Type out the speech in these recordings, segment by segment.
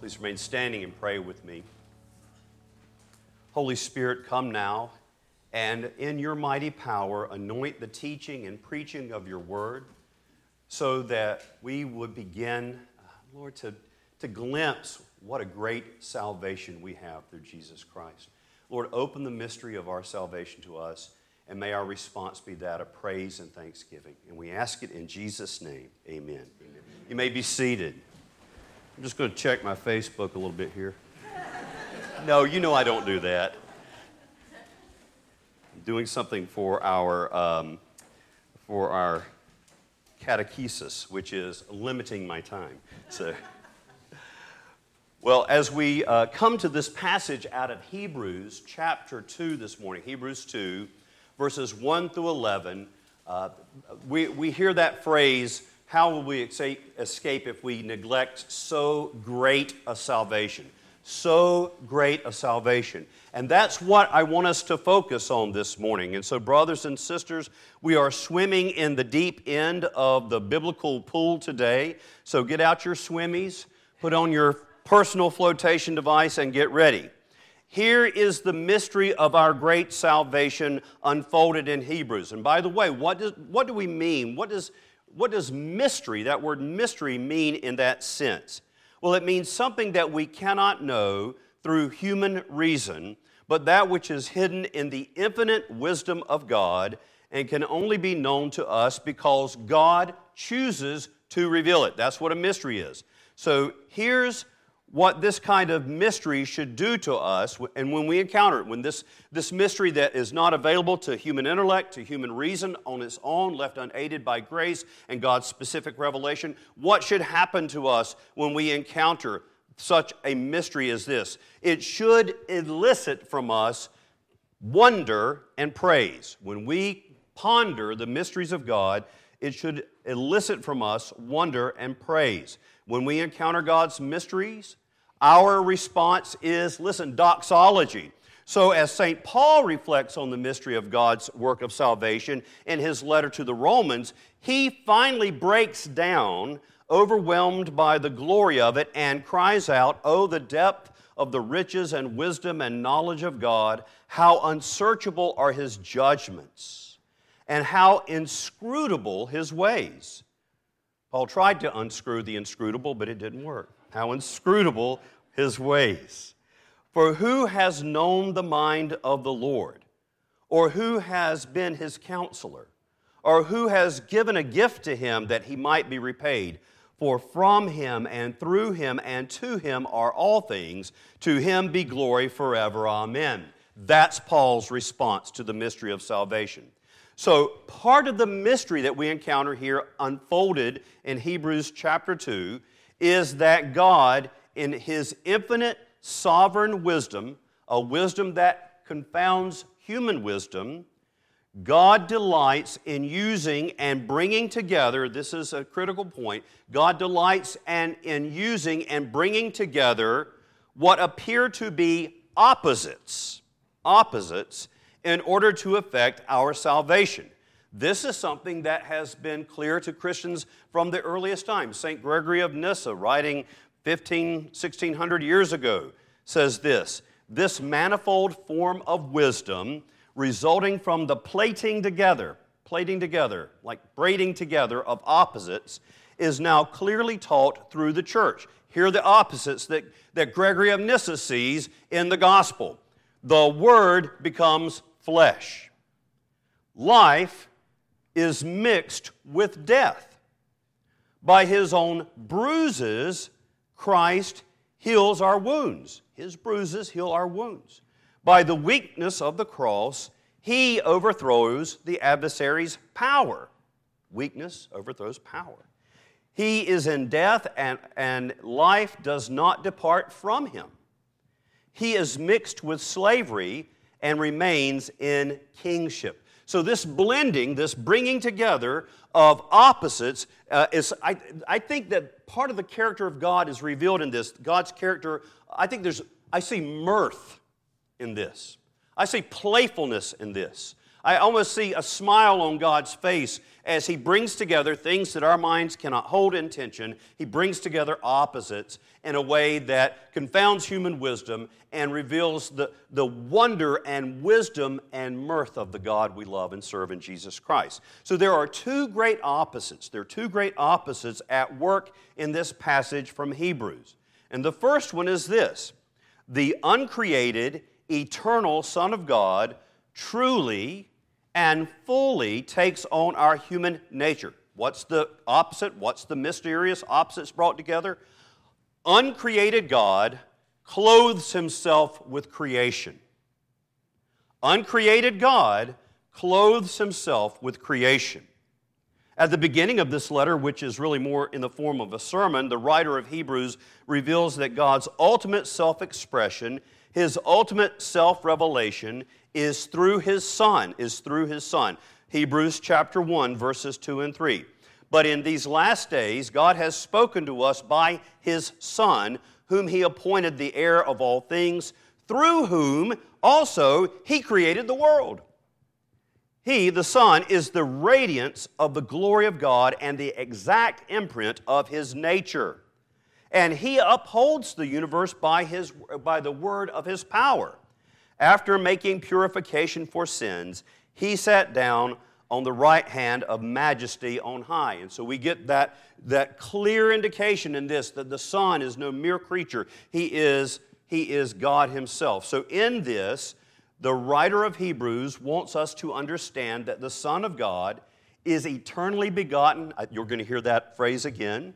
Please remain standing and pray with me. Holy Spirit, come now and in your mighty power anoint the teaching and preaching of your word so that we would begin, uh, Lord, to, to glimpse what a great salvation we have through Jesus Christ. Lord, open the mystery of our salvation to us, and may our response be that of praise and thanksgiving. And we ask it in Jesus' name. Amen. Amen. You may be seated. I'm just going to check my Facebook a little bit here. No, you know I don't do that. I'm doing something for our, um, for our catechesis, which is limiting my time. So. Well, as we uh, come to this passage out of Hebrews chapter 2 this morning, Hebrews 2, verses 1 through 11, uh, we, we hear that phrase, how will we escape if we neglect so great a salvation? So great a salvation. And that's what I want us to focus on this morning. And so, brothers and sisters, we are swimming in the deep end of the biblical pool today. So, get out your swimmies, put on your personal flotation device and get ready. Here is the mystery of our great salvation unfolded in Hebrews. And by the way, what, does, what do we mean? What does, what does mystery, that word mystery, mean in that sense? Well, it means something that we cannot know through human reason, but that which is hidden in the infinite wisdom of God and can only be known to us because God chooses to reveal it. That's what a mystery is. So here's what this kind of mystery should do to us and when we encounter it when this, this mystery that is not available to human intellect to human reason on its own left unaided by grace and god's specific revelation what should happen to us when we encounter such a mystery as this? It should elicit from us wonder and praise. When we ponder the mysteries of god it should elicit from us wonder and praise when we encounter God's mysteries, our response is, listen, doxology. So, as St. Paul reflects on the mystery of God's work of salvation in his letter to the Romans, he finally breaks down, overwhelmed by the glory of it, and cries out, Oh, the depth of the riches and wisdom and knowledge of God, how unsearchable are his judgments, and how inscrutable his ways. Paul tried to unscrew the inscrutable, but it didn't work. How inscrutable his ways. For who has known the mind of the Lord? Or who has been his counselor? Or who has given a gift to him that he might be repaid? For from him and through him and to him are all things. To him be glory forever. Amen. That's Paul's response to the mystery of salvation. So, part of the mystery that we encounter here unfolded in Hebrews chapter 2 is that God, in His infinite sovereign wisdom, a wisdom that confounds human wisdom, God delights in using and bringing together, this is a critical point, God delights and in using and bringing together what appear to be opposites, opposites in order to effect our salvation. This is something that has been clear to Christians from the earliest times. St. Gregory of Nyssa, writing 15, 1600 years ago, says this This manifold form of wisdom resulting from the plating together, plating together, like braiding together of opposites, is now clearly taught through the church. Here are the opposites that, that Gregory of Nyssa sees in the gospel. The Word becomes flesh. Life is mixed with death. By his own bruises, Christ heals our wounds. His bruises heal our wounds. By the weakness of the cross, he overthrows the adversary's power. Weakness overthrows power. He is in death, and, and life does not depart from him. He is mixed with slavery and remains in kingship. So, this blending, this bringing together of opposites, uh, is, I, I think that part of the character of God is revealed in this. God's character, I think there's, I see mirth in this. I see playfulness in this. I almost see a smile on God's face as He brings together things that our minds cannot hold in tension. He brings together opposites in a way that confounds human wisdom and reveals the, the wonder and wisdom and mirth of the God we love and serve in Jesus Christ. So there are two great opposites. There are two great opposites at work in this passage from Hebrews. And the first one is this the uncreated, eternal Son of God truly and fully takes on our human nature. What's the opposite? What's the mysterious opposites brought together? Uncreated God clothes himself with creation. Uncreated God clothes himself with creation. At the beginning of this letter, which is really more in the form of a sermon, the writer of Hebrews reveals that God's ultimate self expression, his ultimate self revelation, is through his Son, is through his Son. Hebrews chapter 1, verses 2 and 3. But in these last days, God has spoken to us by his Son, whom he appointed the heir of all things, through whom also he created the world. He, the Son, is the radiance of the glory of God and the exact imprint of His nature. And He upholds the universe by, his, by the word of His power. After making purification for sins, He sat down on the right hand of majesty on high. And so we get that, that clear indication in this that the Son is no mere creature, He is, he is God Himself. So in this, the writer of Hebrews wants us to understand that the Son of God is eternally begotten. Uh, you're going to hear that phrase again.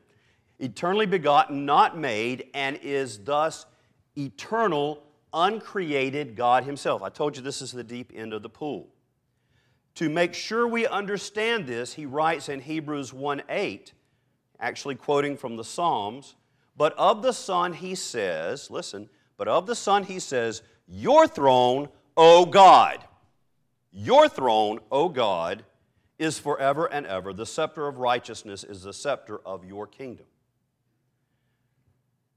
Eternally begotten, not made, and is thus eternal, uncreated God Himself. I told you this is the deep end of the pool. To make sure we understand this, he writes in Hebrews 1 8, actually quoting from the Psalms, but of the Son he says, listen, but of the Son he says, Your throne, O God. Your throne, O God, is forever and ever. The scepter of righteousness is the scepter of your kingdom.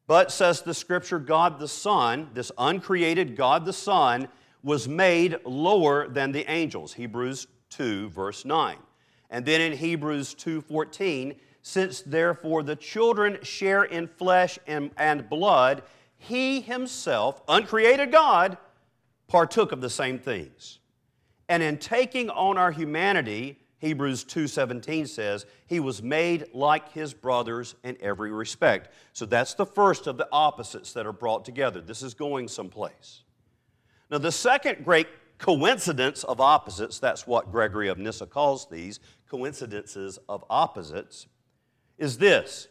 But, says the scripture, God the Son, this uncreated God the Son, was made lower than the angels. Hebrews 2, verse 9. And then in Hebrews 2:14, since therefore the children share in flesh and, and blood, he himself, uncreated God, partook of the same things. And in taking on our humanity, Hebrews 2:17 says, he was made like his brothers in every respect. So that's the first of the opposites that are brought together. This is going someplace. Now the second great coincidence of opposites, that's what Gregory of Nyssa calls these, coincidences of opposites, is this.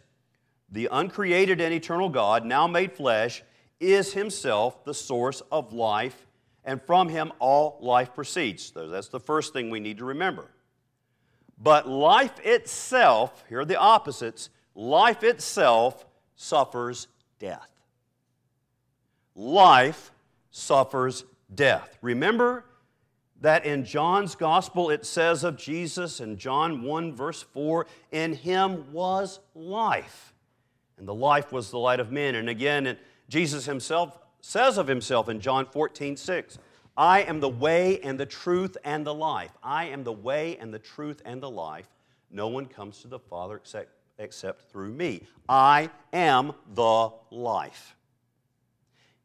The uncreated and eternal God, now made flesh, is himself the source of life and from him all life proceeds. So that's the first thing we need to remember. But life itself, here are the opposites, life itself suffers death. Life suffers death. Remember that in John's gospel it says of Jesus in John 1, verse 4, in him was life, and the life was the light of men. And again, Jesus himself says of himself in John 14, 6, I am the way and the truth and the life. I am the way and the truth and the life. No one comes to the Father except, except through me. I am the life.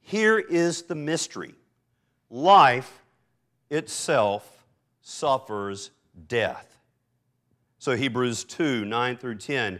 Here is the mystery life itself suffers death. So, Hebrews 2 9 through 10.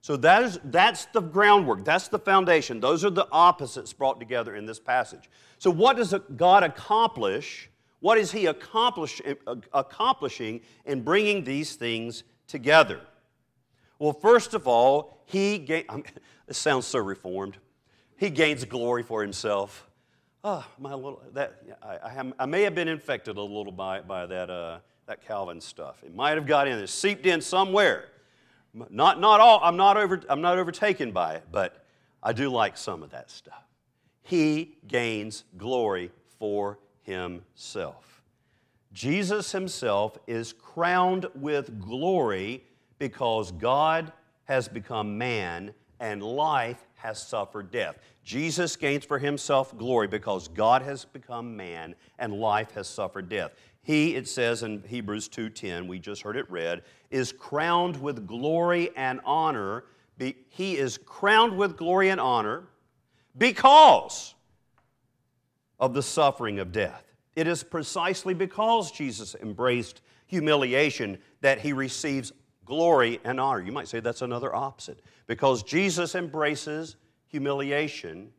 So that is, that's the groundwork, that's the foundation. Those are the opposites brought together in this passage. So, what does God accomplish what is he accomplish, accomplishing in bringing these things together? Well, first of all, he gain, this sounds so reformed. He gains glory for himself. Oh, my little that I, I, have, I may have been infected a little by, by that, uh, that Calvin stuff. It might have got in, it seeped in somewhere. Not, not all, I'm not, over, I'm not overtaken by it, but I do like some of that stuff. He gains glory for himself. Jesus himself is crowned with glory because God has become man and life has suffered death. Jesus gains for himself glory because God has become man and life has suffered death. He, it says in Hebrews 2:10, we just heard it read, is crowned with glory and honor. He is crowned with glory and honor because of the suffering of death. It is precisely because Jesus embraced humiliation that he receives glory and honor. You might say that's another opposite. Because Jesus embraces humiliation,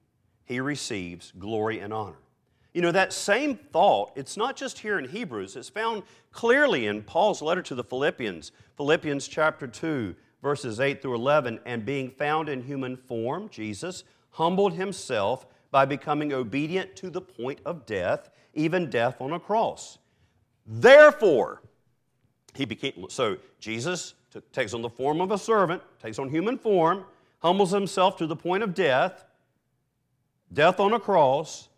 he receives glory and honor. You know, that same thought, it's not just here in Hebrews, it's found clearly in Paul's letter to the Philippians, Philippians chapter 2, verses 8 through 11. And being found in human form, Jesus humbled himself by becoming obedient to the point of death, even death on a cross. Therefore, he became, so Jesus took, takes on the form of a servant, takes on human form, humbles himself to the point of death, death on a cross,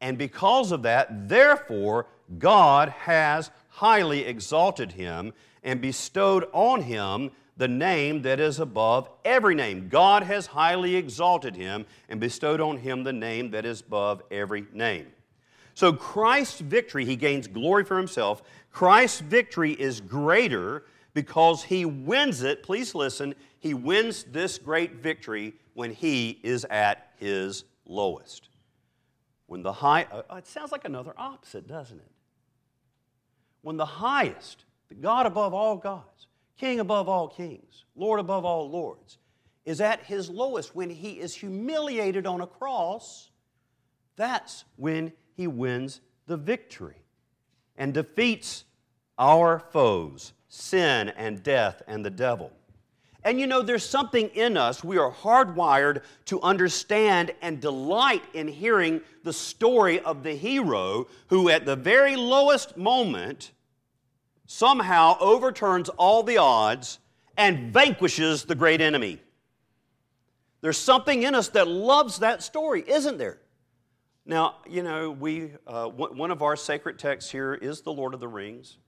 and because of that, therefore, God has highly exalted him and bestowed on him the name that is above every name. God has highly exalted him and bestowed on him the name that is above every name. So Christ's victory, he gains glory for himself. Christ's victory is greater because he wins it. Please listen. He wins this great victory when he is at his lowest. When the high, uh, it sounds like another opposite, doesn't it? When the highest, the God above all gods, King above all kings, Lord above all lords, is at his lowest, when he is humiliated on a cross, that's when he wins the victory and defeats our foes, sin and death and the devil. And you know, there's something in us, we are hardwired to understand and delight in hearing the story of the hero who, at the very lowest moment, somehow overturns all the odds and vanquishes the great enemy. There's something in us that loves that story, isn't there? Now, you know, we, uh, one of our sacred texts here is the Lord of the Rings.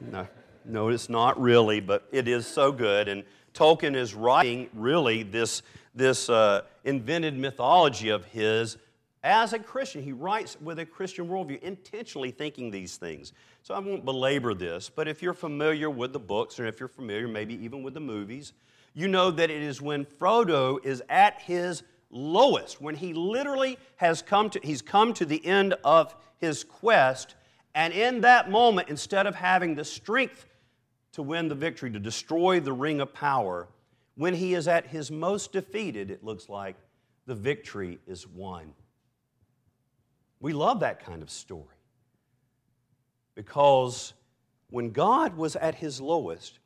No, no, it's not really, but it is so good. And Tolkien is writing really this, this uh, invented mythology of his as a Christian. He writes with a Christian worldview, intentionally thinking these things. So I won't belabor this, but if you're familiar with the books, or if you're familiar maybe even with the movies, you know that it is when Frodo is at his lowest, when he literally has come to, he's come to the end of his quest, and in that moment, instead of having the strength to win the victory, to destroy the ring of power. When he is at his most defeated, it looks like the victory is won. We love that kind of story because when God was at his lowest,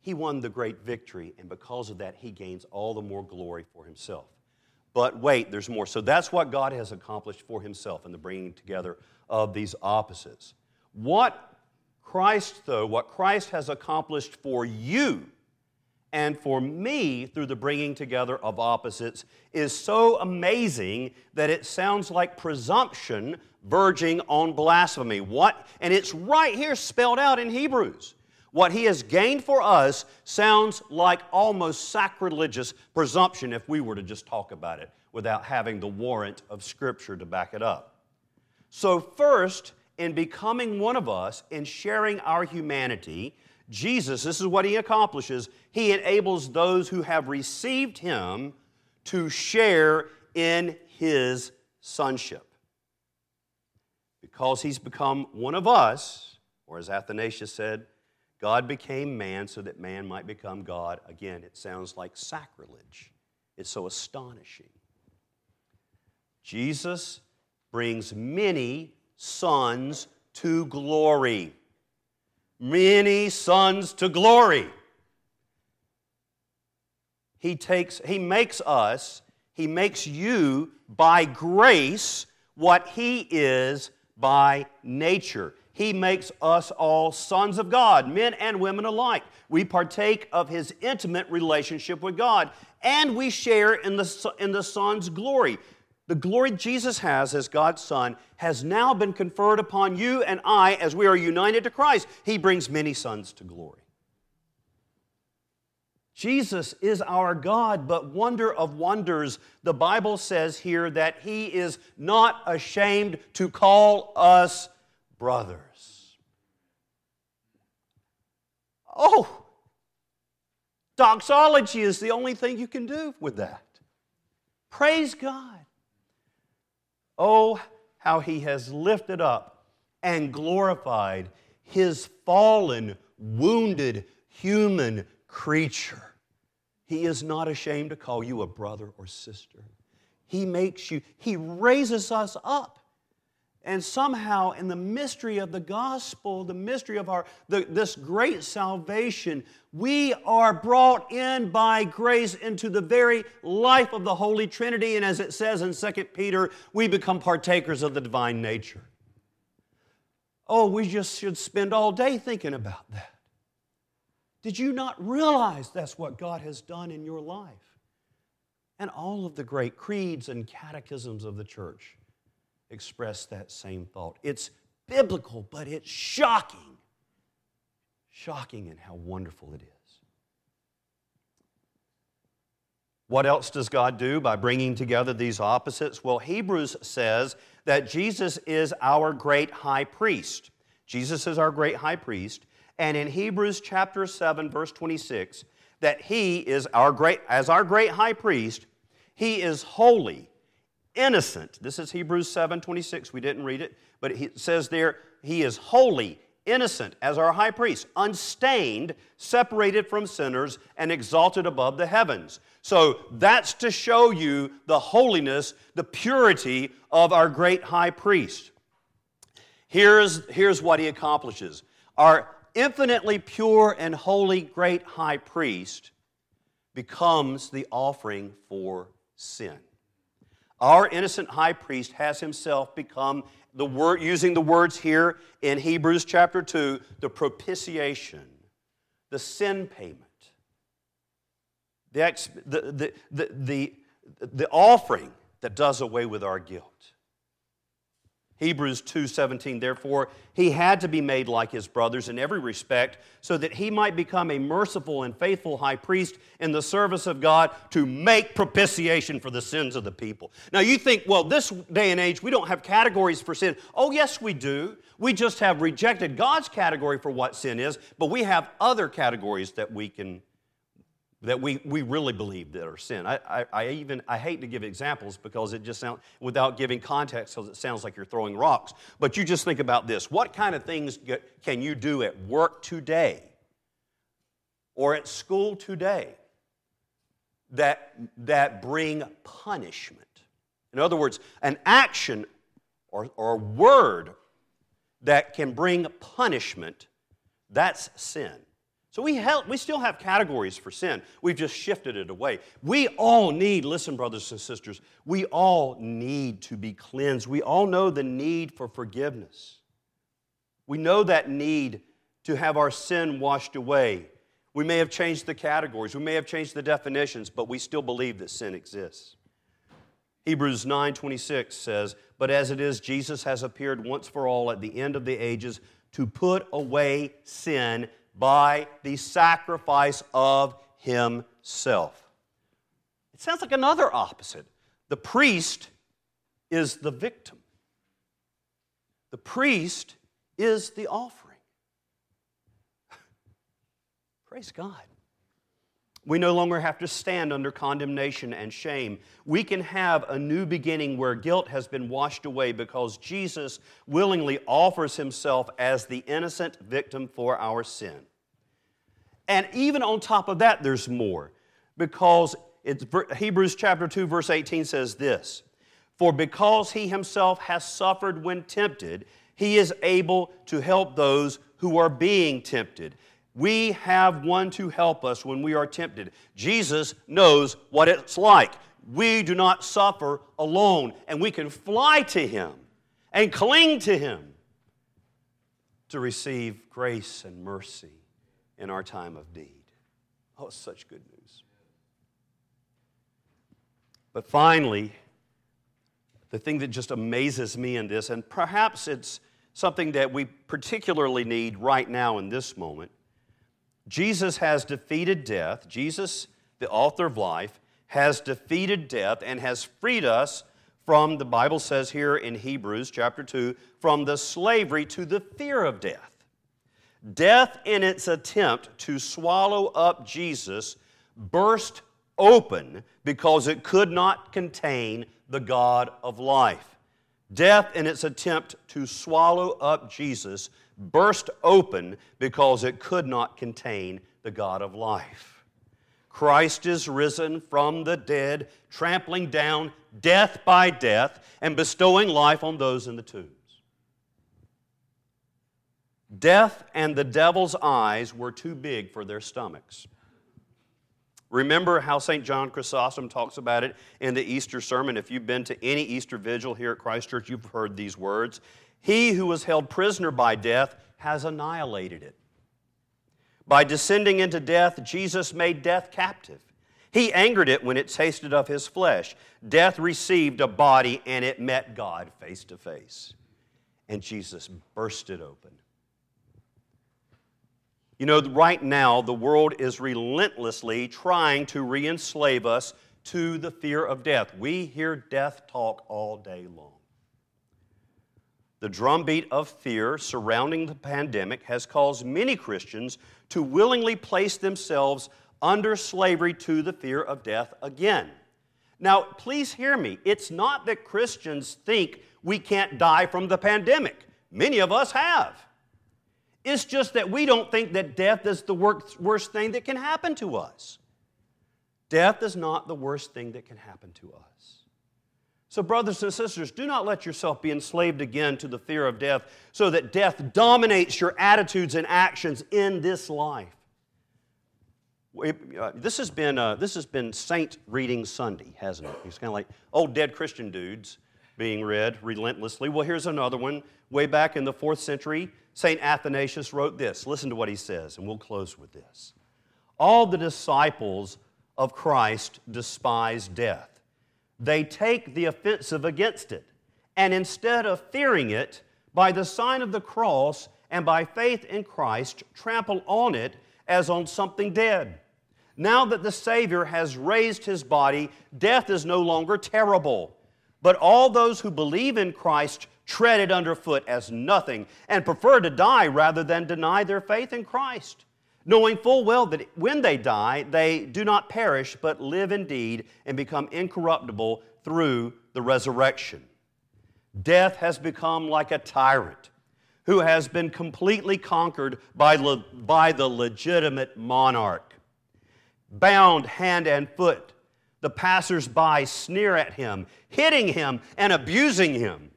he won the great victory, and because of that, he gains all the more glory for himself. But wait, there's more. So that's what God has accomplished for himself in the bringing together of these opposites. What Christ, though, what Christ has accomplished for you and for me through the bringing together of opposites is so amazing that it sounds like presumption verging on blasphemy. What? And it's right here spelled out in Hebrews. What he has gained for us sounds like almost sacrilegious presumption if we were to just talk about it without having the warrant of Scripture to back it up. So, first, in becoming one of us, in sharing our humanity, Jesus, this is what he accomplishes, he enables those who have received him to share in his sonship. Because he's become one of us, or as Athanasius said, God became man so that man might become God. Again, it sounds like sacrilege. It's so astonishing. Jesus brings many sons to glory. Many sons to glory. He takes, he makes us, he makes you by grace what he is by nature. he makes us all sons of God, men and women alike. We partake of his intimate relationship with God, and we share in the, in the Son's glory. The glory Jesus has as God's Son has now been conferred upon you and I as we are united to Christ. He brings many sons to glory. Jesus is our God, but wonder of wonders, the Bible says here that He is not ashamed to call us brothers. Oh, doxology is the only thing you can do with that. Praise God. Oh, how He has lifted up and glorified His fallen, wounded human creature. He is not ashamed to call you a brother or sister. He makes you, He raises us up. And somehow, in the mystery of the gospel, the mystery of our, the, this great salvation, we are brought in by grace into the very life of the Holy Trinity. And as it says in 2 Peter, we become partakers of the divine nature. Oh, we just should spend all day thinking about that. Did you not realize that's what God has done in your life? And all of the great creeds and catechisms of the church express that same thought. It's biblical, but it's shocking. Shocking in how wonderful it is. What else does God do by bringing together these opposites? Well, Hebrews says that Jesus is our great high priest. Jesus is our great high priest, and in Hebrews chapter 7 verse 26 that he is our great as our great high priest he is holy innocent. This is Hebrews 7 26 we didn't read it but it says there he is holy innocent as our high priest unstained separated from sinners and exalted above the heavens. So that's to show you the holiness the purity of our great high priest. Here's, here's what he accomplishes. Our infinitely pure and holy great high priest becomes the offering for sin. Our innocent high priest has himself become the word using the words here in Hebrews chapter 2, the propitiation, the sin payment, the, the, the, the, the offering that does away with our guilt. Hebrews 2:17 Therefore he had to be made like his brothers in every respect so that he might become a merciful and faithful high priest in the service of God to make propitiation for the sins of the people. Now you think, well, this day and age we don't have categories for sin. Oh, yes we do. We just have rejected God's category for what sin is, but we have other categories that we can that we, we really believe that are sin. I, I, I, even I hate to give examples because it just sounds without giving context because it sounds like you're throwing rocks. But you just think about this: what kind of things can you do at work today or at school today that that bring punishment? In other words, an action or, or word that can bring punishment. That's sin. So we, we still have categories for sin. We've just shifted it away. We all need, listen, brothers and sisters, we all need to be cleansed. We all know the need for forgiveness. We know that need to have our sin washed away. We may have changed the categories, we may have changed the definitions, but we still believe that sin exists. Hebrews 9:26 says, "But as it is Jesus has appeared once for all at the end of the ages to put away sin by the sacrifice of himself. It sounds like another opposite. The priest is the victim, the priest is the offering. Praise God. We no longer have to stand under condemnation and shame. We can have a new beginning where guilt has been washed away because Jesus willingly offers himself as the innocent victim for our sin. And even on top of that, there's more because it's, Hebrews chapter 2, verse 18 says this For because he himself has suffered when tempted, he is able to help those who are being tempted. We have one to help us when we are tempted. Jesus knows what it's like. We do not suffer alone, and we can fly to Him and cling to Him. to receive grace and mercy in our time of need. Oh, such good news. But finally, the thing that just amazes me in this, and perhaps it's something that we particularly need right now in this moment, Jesus has defeated death. Jesus, the author of life, has defeated death and has freed us from, the Bible says here in Hebrews chapter 2, from the slavery to the fear of death. Death, in its attempt to swallow up Jesus, burst open because it could not contain the God of life. Death, in its attempt to swallow up Jesus, burst open because it could not contain the God of life. Christ is risen from the dead, trampling down death by death and bestowing life on those in the tombs. Death and the devil's eyes were too big for their stomachs. Remember how St. John Chrysostom talks about it in the Easter sermon. If you've been to any Easter vigil here at Christ Church, you've heard these words. He who was held prisoner by death has annihilated it. By descending into death, Jesus made death captive. He angered it when it tasted of his flesh. Death received a body and it met God face to face. And Jesus burst it open. You know, right now, the world is relentlessly trying to re enslave us to the fear of death. We hear death talk all day long. The drumbeat of fear surrounding the pandemic has caused many Christians to willingly place themselves under slavery to the fear of death again. Now, please hear me. It's not that Christians think we can't die from the pandemic. Many of us have. It's just that we don't think that death is the worst thing that can happen to us. Death is not the worst thing that can happen to us. So, brothers and sisters, do not let yourself be enslaved again to the fear of death so that death dominates your attitudes and actions in this life. Uh, this, has been, uh, this has been Saint Reading Sunday, hasn't it? It's kind of like old dead Christian dudes being read relentlessly. Well, here's another one. Way back in the fourth century, St. Athanasius wrote this. Listen to what he says, and we'll close with this. All the disciples of Christ despise death. They take the offensive against it, and instead of fearing it, by the sign of the cross and by faith in Christ, trample on it as on something dead. Now that the Savior has raised his body, death is no longer terrible. But all those who believe in Christ tread it underfoot as nothing, and prefer to die rather than deny their faith in Christ, knowing full well that when they die, they do not perish, but live indeed and become incorruptible through the resurrection. Death has become like a tyrant who has been completely conquered by, le- by the legitimate monarch. Bound hand and foot, the passers-by sneer at him, hitting him and abusing him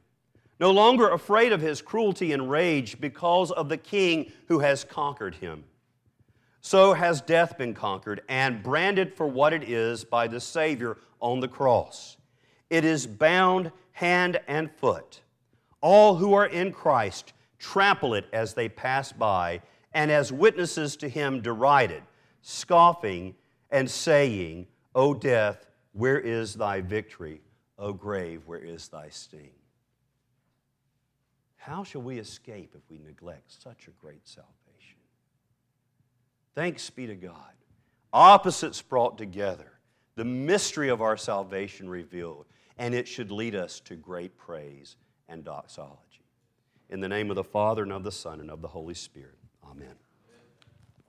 no longer afraid of his cruelty and rage because of the king who has conquered him. So has death been conquered and branded for what it is by the Savior on the cross. It is bound hand and foot. All who are in Christ trample it as they pass by, and as witnesses to him deride it, scoffing and saying, O death, where is thy victory? O grave, where is thy sting? How shall we escape if we neglect such a great salvation? Thanks be to God. Opposites brought together, the mystery of our salvation revealed, and it should lead us to great praise and doxology. In the name of the Father, and of the Son, and of the Holy Spirit. Amen.